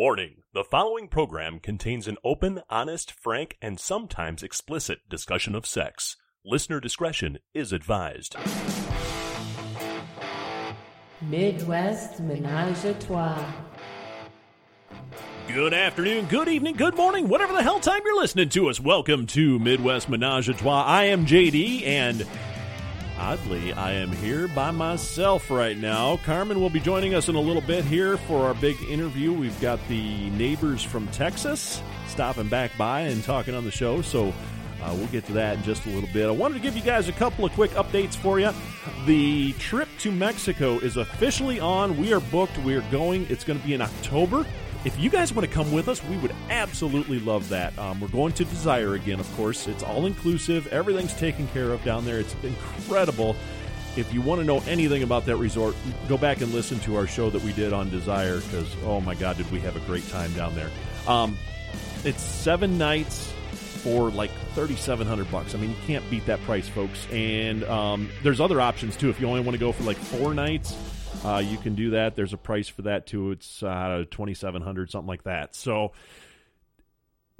Warning the following program contains an open, honest, frank, and sometimes explicit discussion of sex. Listener discretion is advised. Midwest Menage a Trois. Good afternoon, good evening, good morning, whatever the hell time you're listening to us. Welcome to Midwest Menage a Trois. I am JD, and oddly, I am here by myself right now. Carmen will be joining us in a little bit here for our big interview. We've got the neighbors from Texas stopping back by and talking on the show, so uh, we'll get to that in just a little bit. I wanted to give you guys a couple of quick updates for you. The trip to Mexico is officially on. We are booked. We are going. It's going to be in October. If you guys want to come with us, we would absolutely love that. Um, we're going to Desire again, of course. It's all inclusive, everything's taken care of down there. It's incredible. If you want to know anything about that resort, go back and listen to our show that we did on Desire because, oh my God, did we have a great time down there. Um, it's seven nights for like 3700 bucks. I mean, you can't beat that price, folks. And um, there's other options too. If you only want to go for like four nights, uh, you can do that. There's a price for that too. It's uh, 2700 something like that. So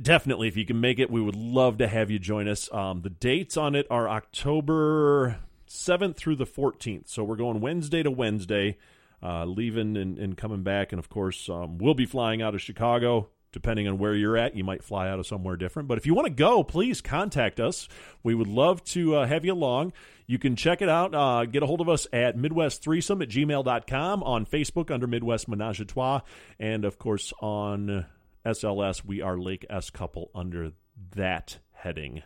definitely, if you can make it, we would love to have you join us. Um, the dates on it are October 7th through the 14th. So we're going Wednesday to Wednesday, uh, leaving and, and, coming back. And of course, um, we'll be flying out of Chicago depending on where you're at, you might fly out of somewhere different. But if you want to go, please contact us. We would love to uh, have you along. You can check it out. Uh, get a hold of us at Midwest Threesome at gmail.com, on Facebook under Midwest Menage a Trois, and of course on SLS, we are Lake S Couple under that heading.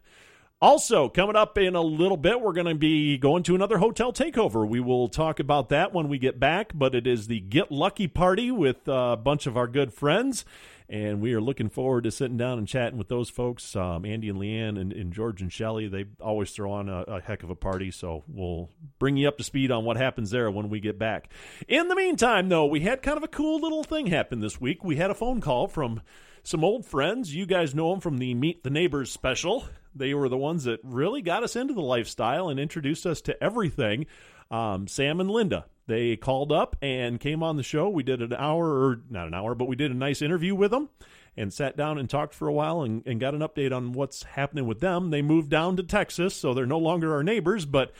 Also, coming up in a little bit, we're going to be going to another hotel takeover. We will talk about that when we get back, but it is the Get Lucky party with a bunch of our good friends and we are looking forward to sitting down and chatting with those folks. Um, Andy and Leanne and, and, George and Shelly, they always throw on a, a, heck of a party, so we'll bring you up to speed on what happens there when we get back. In the meantime, though, we had kind of a cool little thing happen this week. We had a phone call from some old friends. You guys know them from the Meet the Neighbors special. They were the ones that really got us into the lifestyle and introduced us to everything. Um, Sam and Linda they called up and came on the show. We did an hour, or not an hour, but we did a nice interview with them and sat down and talked for a while and, and got an update on what's happening with them. They moved down to Texas, so they're no longer our neighbors, but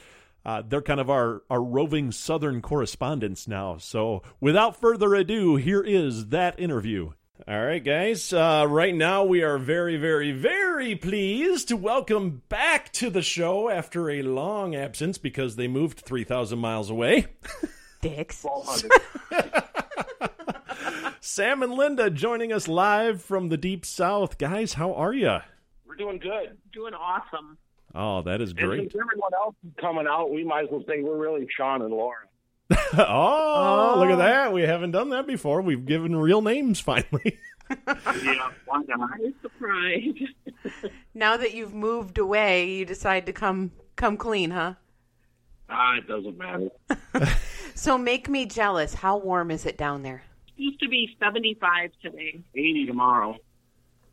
uh, they're kind of our, our roving southern correspondents now. So without further ado, here is that interview. All right, guys. Uh, right now, we are very, very, very pleased to welcome back to the show after a long absence because they moved 3,000 miles away. Dicks. Sam and Linda joining us live from the deep south. Guys, how are you? We're doing good. Doing awesome. Oh, that is great. And everyone else is coming out, we might as well say we're really Sean and Lauren. Oh, oh, look at that. We haven't done that before. We've given real names finally. yeah, why not? I'm surprised. now that you've moved away, you decide to come come clean, huh? Ah, it doesn't matter. so make me jealous. How warm is it down there? It used to be 75 today. 80 tomorrow.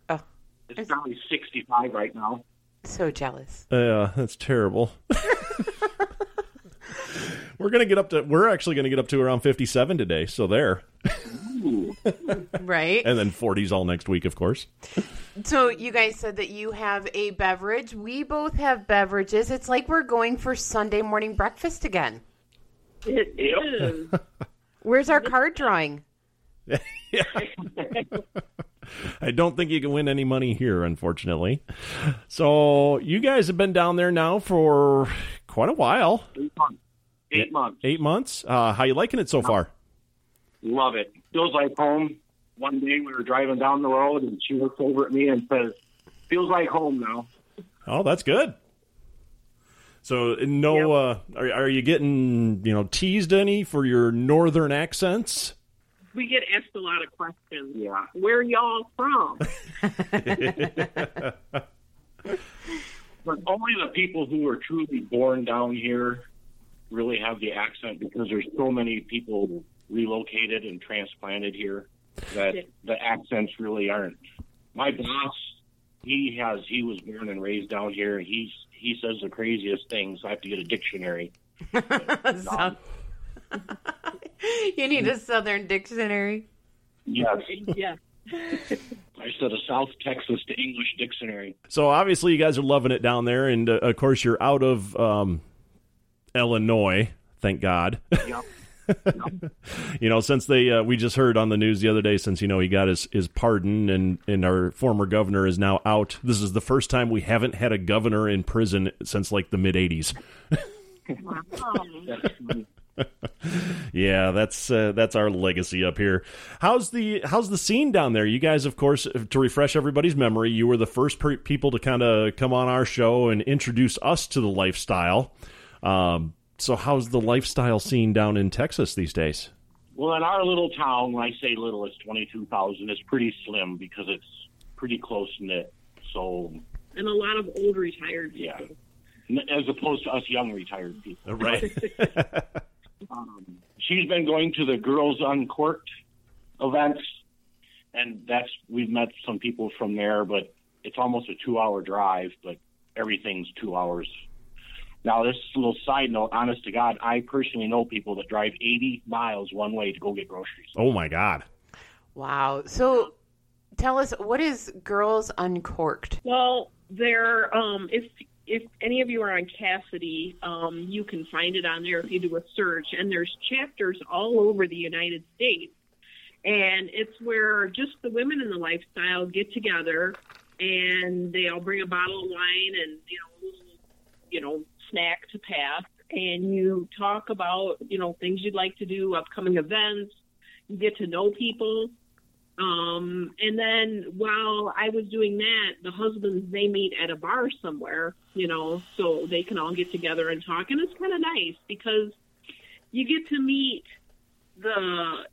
Oh. It's, it's probably 65 right now. So jealous. Yeah, that's terrible. We're gonna get up to. We're actually gonna get up to around fifty-seven today. So there. right. And then forties all next week, of course. So you guys said that you have a beverage. We both have beverages. It's like we're going for Sunday morning breakfast again. It is. Where's our card drawing? yeah. I don't think you can win any money here, unfortunately. So you guys have been down there now for quite a while. Eight months. Eight months. Eight months. Uh, how you liking it so far? Love it. Feels like home. One day we were driving down the road, and she looks over at me and says, "Feels like home now." Oh, that's good. So no, yep. uh, are, are you getting you know teased any for your northern accents? we get asked a lot of questions. Yeah. Where y'all from? but only the people who are truly born down here really have the accent because there's so many people relocated and transplanted here that the accents really aren't. My boss, he has he was born and raised down here and he's he says the craziest things. I have to get a dictionary. so- you need a Southern dictionary. Yes. Yeah. I said a South Texas to English dictionary. So obviously, you guys are loving it down there, and uh, of course, you're out of um, Illinois. Thank God. Yep. you know, since they uh, we just heard on the news the other day, since you know he got his his pardon, and and our former governor is now out. This is the first time we haven't had a governor in prison since like the mid '80s. Yeah, that's uh, that's our legacy up here. How's the how's the scene down there? You guys, of course, to refresh everybody's memory, you were the first per- people to kind of come on our show and introduce us to the lifestyle. Um, so, how's the lifestyle scene down in Texas these days? Well, in our little town, when I say little, it's 22,000. It's pretty slim because it's pretty close knit. So, And a lot of old retired people. n- as opposed to us young retired people. Right. Um, she's been going to the Girls Uncorked events, and that's we've met some people from there. But it's almost a two-hour drive, but everything's two hours. Now, this little side note, honest to God, I personally know people that drive 80 miles one way to go get groceries. oh my God. Wow. So tell us, what is Girls Uncorked? Well, there. Um, if if any of you are on Kasidie, um, you can find it on there if you do a search. And there's chapters all over the United States, and it's where just the women in the lifestyle get together, and they all bring a bottle of wine and you know, you know, snack to pass, and you talk about you know things you'd like to do, upcoming events. You get to know people. Um, and then while I was doing that, the husbands they meet at a bar somewhere, you know, so they can all get together and talk, and it's kind of nice because you get to meet the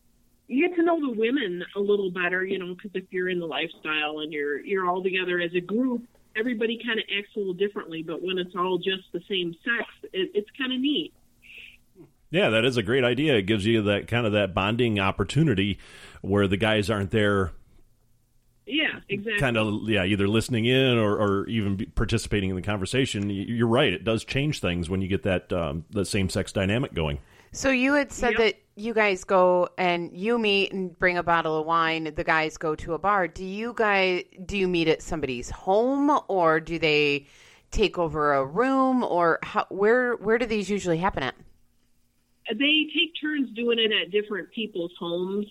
you get to know the women a little better, you know, because if you're in the lifestyle and you're you're all together as a group, everybody kind of acts a little differently. But when it's all just the same sex, it, it's kind of neat. Yeah, that is a great idea. It gives you that kind of that bonding opportunity where the guys aren't there Yeah, exactly. kind of yeah either listening in or, or even participating in the conversation you're right it does change things when you get that um, the same sex dynamic going So you had said Yep. that you guys go and you meet and bring a bottle of wine. The guys go to a bar. Do you guys do you meet at somebody's home or do they take over a room or how, where where do these usually happen at? they take turns doing it at different people's homes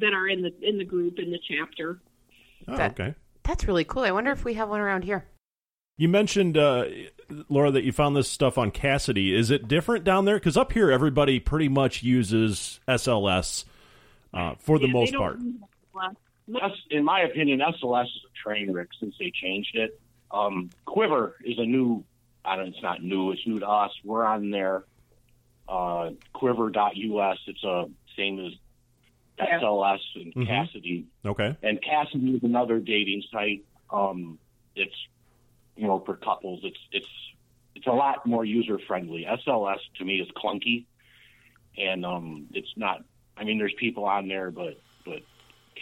that are in the in the group in the chapter. oh, That- okay That's really cool. I wonder if we have one around here. You mentioned uh, laura that you found this stuff on kasidie is it different down there because up here everybody pretty much uses sls uh, for the Yeah, most part use in my opinion, SLS is a train wreck since they changed it. Um, Quiver is a new, I don't, it's not new, it's new to us. We're on there, uh, quiver.us. It's a same as SLS and Mhm. Kasidie. okay And Kasidie is another dating site. Um, it's, you know, for couples. It's, it's, it's a lot more user friendly. SLS to me is clunky and, um, it's not, I mean, there's people on there, but, but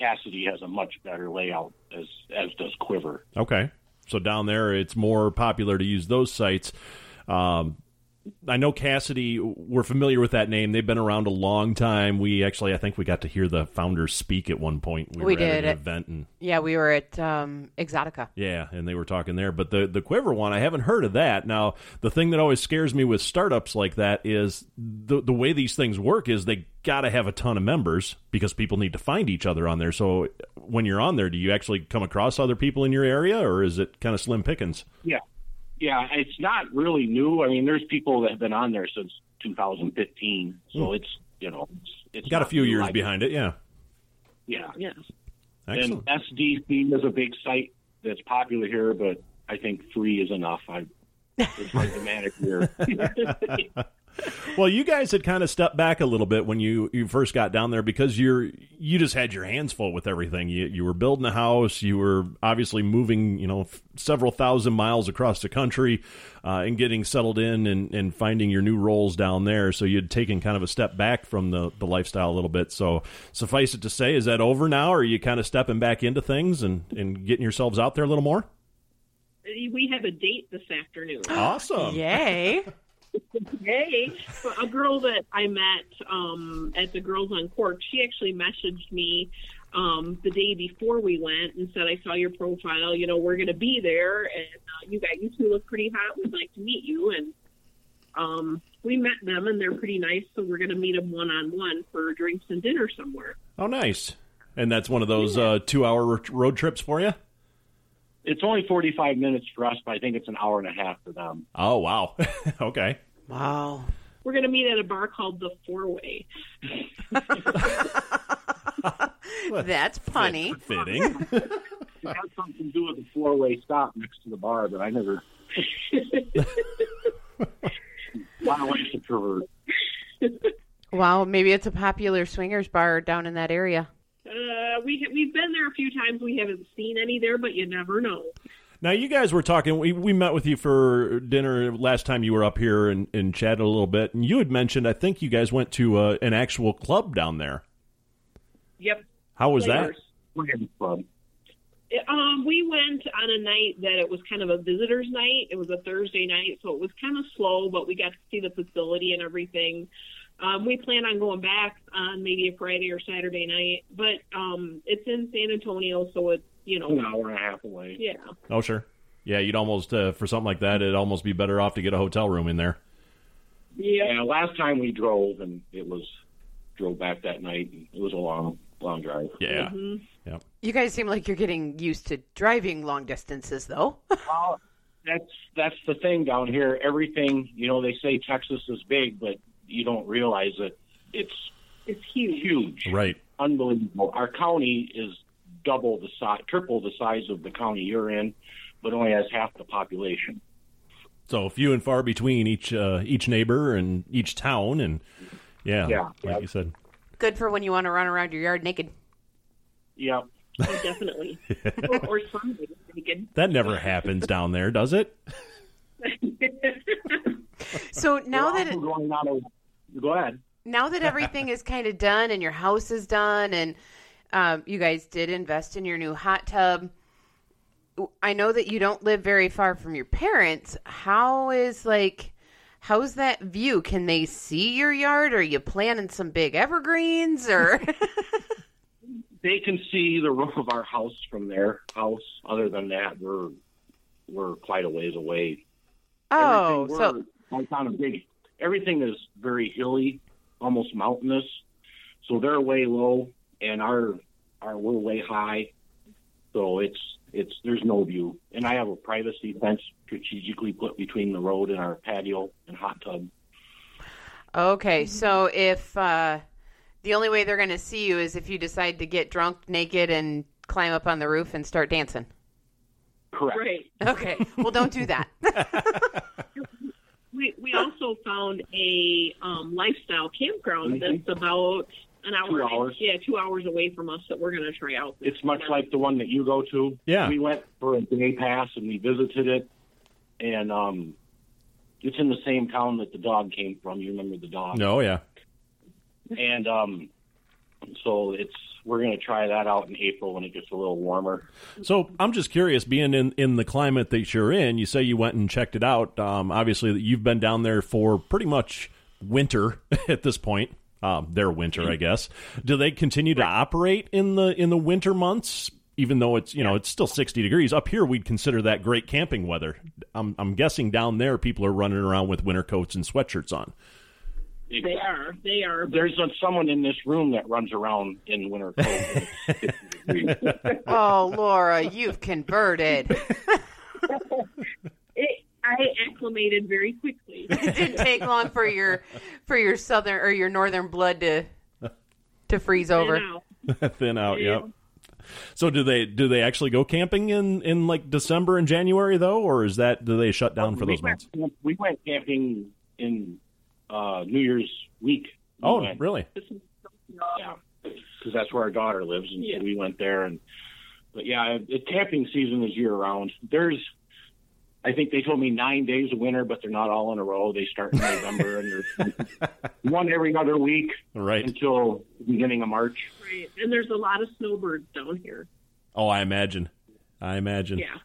Kasidie has a much better layout as, as does Quiver. Okay. So down there, it's more popular to use those sites. Um, I know Kasidie. We're familiar with that name. They've been around a long time. We actually, I think, we got to hear the founders speak at one point. We were at did. an event, and Yeah, we were at um, Exxxotica. yeah, and they were talking there. But the the Quiver one, I haven't heard of that. Now, the thing that always scares me with startups like that is the the way these things work is they got to have a ton of members because people need to find each other on there. So when you're on there, do you actually come across other people in your area, or is it kind of slim pickings? Yeah. Yeah. It's not really new. I mean, there's people that have been on there since 2015. So hmm. it's, you know, it's, it's Got a few years I- behind it, yeah. Yeah. Yes. Excellent. And SDC is a big site that's popular here, but I think three is enough. I it's hard to manage here. Well, you guys had kind of stepped back a little bit when you, you first got down there because you're you just had your hands full with everything. You you were building a house, you were obviously moving, you know, f- several thousand miles across the country, uh, and getting settled in and, and finding your new roles down there. So you'd taken kind of a step back from the the lifestyle a little bit. So suffice it to say, is that over now? Or are you kind of stepping back into things and and getting yourselves out there a little more? We have a date this afternoon. Awesome. Yay! Hey, a girl that I met um, at the Girls Uncorked, she actually messaged me um, the day before we went and said, I saw your profile, you know, we're going to be there and uh, you guys, you two look pretty hot. We'd like to meet you. And um, we met them and they're pretty nice. So we're going to meet them one on one for drinks and dinner somewhere. Oh, nice. And that's one of those uh, two hour road trips for you? It's only 45 minutes for us, but I think it's an hour and a half for them. Oh, wow. okay. Wow. We're going to meet at a bar called the Four Way. That's funny. Fitting. It has something to do with the four way stop next to the bar, but I never. My wife's a pervert. Wow, maybe it's a popular swingers bar down in that area. Uh, we we've been there a few times. We haven't seen any there, but you never know. Now, you guys were talking. We, we met with you for dinner last time you were up here and, and chatted a little bit. And you had mentioned, I think you guys went to uh, an actual club down there. Yep. How was that? Players. Players Club. Um, we went on a night that it was kind of a visitors' night. It was a Thursday night, so it was kind of slow, but we got to see the facility and everything. Um, we plan on going back on maybe a Friday or Saturday night, but um, it's in San Antonio, so it's you know An know, hour and a half away. yeah, Oh, sure. Yeah, you'd almost, uh, for something like that, it'd almost be better off to get a hotel room in there. yeah. Yeah, last time we drove, and it was drove back that night. And it was a long, long drive. Yeah. Mhm. Yeah. You guys seem like you're getting used to driving long distances, though. Well, that's that's the thing down here. Everything, you know, they say Texas is big, but you don't realize it. it's It's huge. huge, Right. unbelievable. Our county is double the size, triple the size of the county you're in, but only has half the population. So few and far between each uh, each neighbor and each town, and yeah, Yeah, like yeah. you said. Good for when you want to run around your yard naked. Yeah, Oh, definitely. or, or Sunday naked. That never happens down there, does it? So now We're that also going on a, go ahead. now that everything is kind of done and your house is done and um, you guys did invest in your new hot tub i know that you don't live very far from your parents how is like how's that view can they see your yard are you planting some big evergreens or They can see the roof of our house from their house. Other than that, we're we're quite a ways away. oh so like on a big. Everything is very hilly, almost mountainous. So they're way low, and our our we're way high. So it's it's there's no view, and I have a privacy fence strategically put between the road and our patio and hot tub. okay so if uh the only way they're going to see you is if you decide to get drunk naked and climb up on the roof and start dancing Correct. Right. okay well don't do that We we also found a um, lifestyle campground Mhm. that's about an hour. Two hours. Yeah, two hours away from us that we're going to try out. this It's much summer. like the one that you go to. Yeah. We went for a day pass and we visited it, and um, it's in the same town that the dog came from. You remember the dog? No, yeah. And um, so it's we're going to try that out in April when it gets a little warmer. So I'm just curious, being in, in the climate that you're in, you say you went and checked it out. Um, obviously, that you've been down there for pretty much winter at this point. Um, their winter, I guess. Do they continue to operate in the in the winter months? Even though it's you know it's still 60 degrees up here, we'd consider that great camping weather. I'm I'm guessing down there people are running around with winter coats and sweatshirts on. They are. They are. There's a, someone in this room that runs around in winter coat. when it's 50 degrees. Oh, Laura, you've converted. It, I acclimated very quickly. it didn't take long for your for your southern or your northern blood to to freeze over. And now, Thin out, Yeah. yep. So do they do they actually go camping in in like December and January though, or is that do they shut down oh, for those went, months? We went camping in uh, New Year's week. We Oh, went. really? Yeah, because that's where our daughter lives, and Yeah. so we went there. And but yeah, the camping season is year round. There's, I think they told me nine days of winter, but they're not all in a row. They start in November, and there's one every other week Right. until the beginning of March. right. And there's a lot of snowbirds down here. Oh, I imagine. I imagine. Yeah.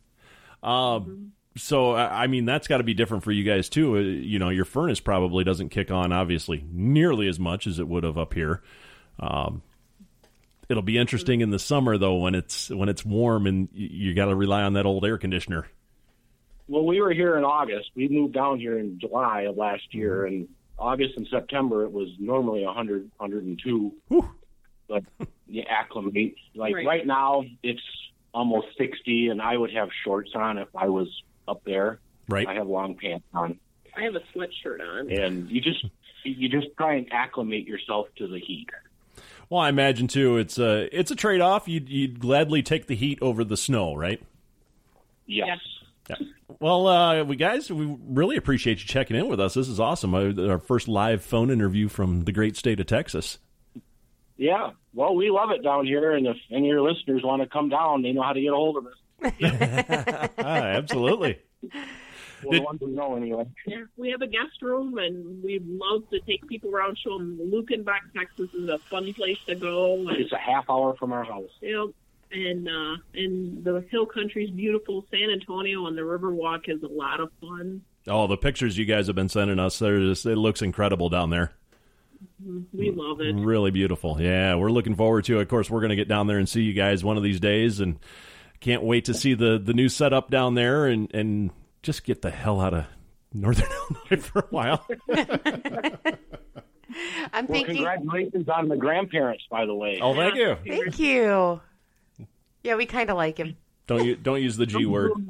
Um, so I I mean that's got to be different for you guys too. Uh, You know, your furnace probably doesn't kick on obviously nearly as much as it would have up here. Um, it'll be interesting in the summer though when it's when it's warm and you, you got to rely on that old air conditioner. Well, we were here in August. We moved down here in July of last year, and August and September it was normally 100, 102. Whew. But you acclimate. Like Right. right. now, it's almost 60, and I would have shorts on if I was up there. Right. I have long pants on, I have a sweatshirt on. and you just you just try and acclimate yourself to the heat. Well, I imagine too. It's a it's a trade off. You'd, you'd gladly take the heat over the snow, right? Yes. Yes. Yeah. Well, uh, we guys, we really appreciate you checking in with us. This is awesome. Uh, Our first live phone interview from the great state of Texas. Yeah. Well, we love it down here, and if any of your listeners want to come down, they know how to get a hold of us. ah, absolutely. Well, Did- the ones we know anyway. Yeah, we have a guest room, and we'd love to take people around, show them Luckenbach, Texas is a fun place to go. And, It's a half hour from our house. you know, and uh, and the hill country's beautiful. San Antonio and the Riverwalk is a lot of fun. Oh, the pictures you guys have been sending us, they're just, it looks incredible down there. We love it. Really beautiful. Yeah, we're looking forward to it. Of course, we're going to get down there and see you guys one of these days, and can't wait to see the, the new setup down there and, and just get the hell out of Northern Illinois for a while. I'm Well, thinking. congratulations on the grandparents, by the way. Oh, thank you. Thank you. Yeah, we kind of like him. Don't you don't use the G word.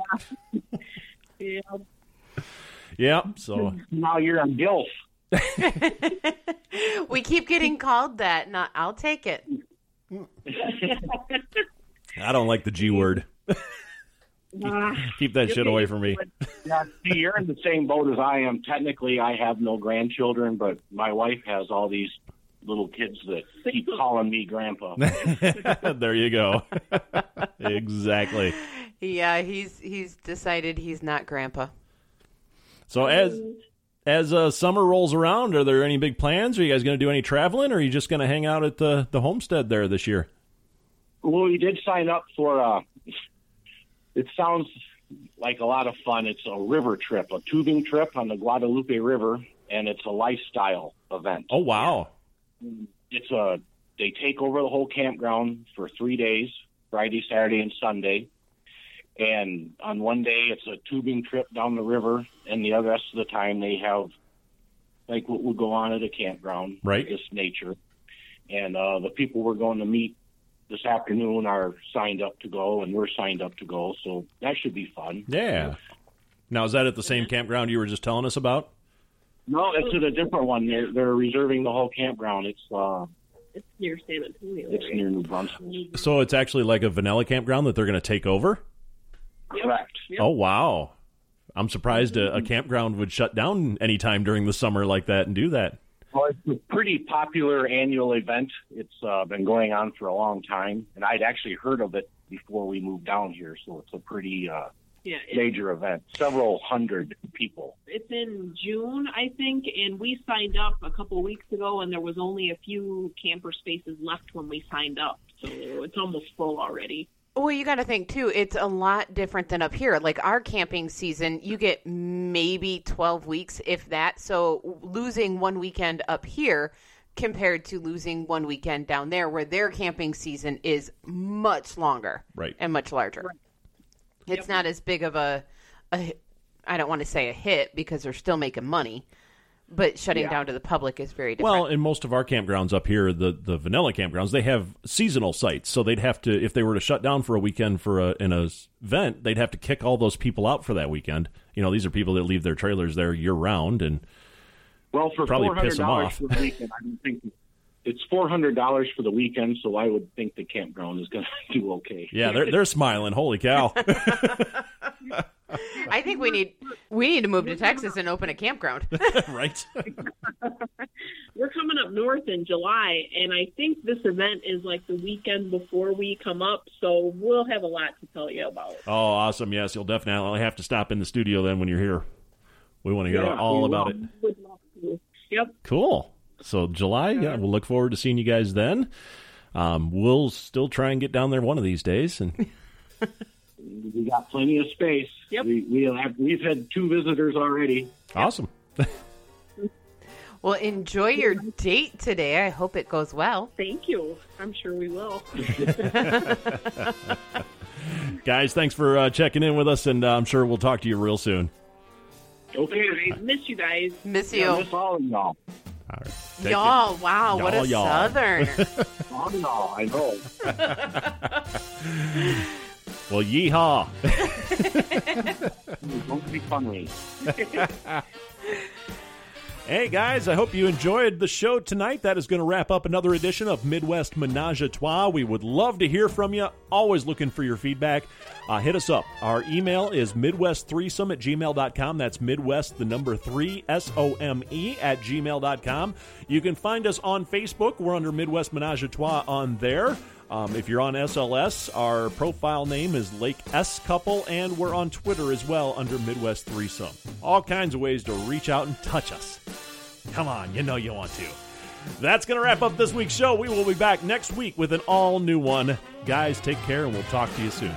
Yeah, Yeah. So Now you're on DILF. We keep getting called that. Not, I'll take it. I don't like the G word. Keep that shit away from me. Yeah, see, you're in the same boat as I am. Technically, I have no grandchildren, but my wife has all these little kids that keep calling me grandpa. there you go. exactly. Yeah, he's he's decided he's not grandpa. So as as uh, summer rolls around, are there any big plans? Are you guys going to do any traveling, or are you just going to hang out at the the homestead there this year? Well, we did sign up for. Uh, it sounds like a lot of fun. It's a river trip, a tubing trip on the Guadalupe River, and it's a lifestyle event. Oh wow! It's a they take over the whole campground for three days, Friday, Saturday, and Sunday. And on one day, it's a tubing trip down the river, and the other rest of the time they have like what would go on at a campground, Right. This nature. And uh, the people we're going to meet this afternoon are signed up to go, and we're signed up to go, so that should be fun. Yeah. Now is that at the same campground you were just telling us about? No, it's at a different one. They're, they're reserving the whole campground. It's uh, it's near San Antonio. it's right? near New Braunfels. So it's actually like a vanilla campground that they're going to take over. Correct. Yep. Oh wow! I'm surprised a, a campground would shut down anytime during the summer like that and do that. Well, it's a pretty popular annual event. It's uh, been going on for a long time, and I'd actually heard of it before we moved down here. So it's a pretty uh, Yeah, major event. Several hundred people. it's in June, I think, and we signed up a couple of weeks ago, and there was only a few camper spaces left when we signed up, so it's almost full already. Well, you got to think too. It's a lot different than up here. Like our camping season, you get maybe twelve weeks, if that. So losing one weekend up here compared to losing one weekend down there, where their camping season is much longer, Right. and much larger. It's not as big of a, a, I don't want to say a hit because they're still making money, but shutting Yeah. down to the public is very different. Well, in most of our campgrounds up here, the the vanilla campgrounds, they have seasonal sites, so they'd have to if they were to shut down for a weekend for a in a s- event, they'd have to kick all those people out for that weekend. You know, these are people that leave their trailers there year round, and Well, for Probably four piss hundred 'em dollars off. for the weekend, I don't think it's four hundred dollars for the weekend. So I would think the campground is going to do okay. yeah, they're they're smiling. Holy cow! I think we need we need to move to Texas and open a campground. right? We're coming up north in July, and I think this event is like the weekend before we come up, so we'll have a lot to tell you about. Oh, awesome! Yes, you'll definitely have to stop in the studio then when you're here. We want to hear Yeah, all about it. Would love to. Yep. Cool. So July, yeah, we'll look forward to seeing you guys then. Um, we'll still try and get down there one of these days, and We got plenty of space. Yep. We, we have we've had two visitors already. awesome. Well, enjoy your date today. I hope it goes well. Thank you. I'm sure we will. Guys, thanks for uh, checking in with us, and uh, I'm sure we'll talk to you real soon. Okay. I miss you guys. Miss you. Yeah, miss all of y'all. All right. Take y'all, wow, what a Y'all, y'all. southerner. All of y'all, I know. Well, yeehaw. Don't be funny. Hey guys, I hope you enjoyed the show tonight. That is going to wrap up another edition of Midwest Menage a Trois. We would love to hear from you. Always looking for your feedback. Uh, hit us up. Our email is midwest3some at gmail.com. That's midwest, the number three, S O M E, at gmail.com. You can find us on Facebook. We're under Midwest Menage a Trois on there. Um, if you're on SLS, our profile name is Lake S Couple, and we're on Twitter as well under Midwest Threesome. All kinds of ways to reach out and touch us. Come on, you know you want to. That's going to wrap up this week's show. We will be back next week with an all new one. Guys, take care, and we'll talk to you soon.